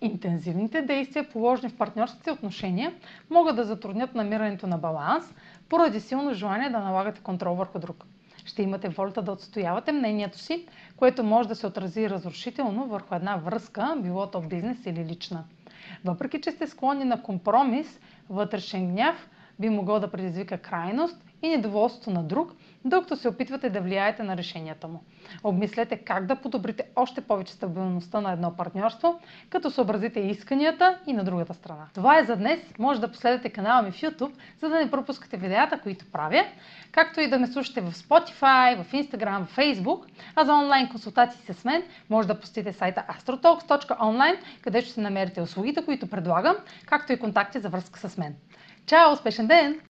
Интензивните действия, положени в партньорските отношения, могат да затруднят намирането на баланс поради силно желание да налагате контрол върху друг. Ще имате волята да отстоявате мнението си, което може да се отрази разрушително върху една връзка, било то бизнес или лична. Въпреки, че сте склонни на компромис, вътрешен гняв би могъл да предизвика крайност и недоволството на друг, докато се опитвате да влияете на решенията му. Обмислете как да подобрите още повече стабилността на едно партньорство, като съобразите исканията и на другата страна. Това е за днес. Може да последвате канала ми в YouTube, за да не пропускате видеята, които правя, както и да ме слушате в Spotify, в Instagram, в Facebook. А за онлайн консултации с мен може да посетите сайта astrotalks.online, където ще намерите услугите, които предлагам, както и контакти за връзка с мен. Ciao, special then!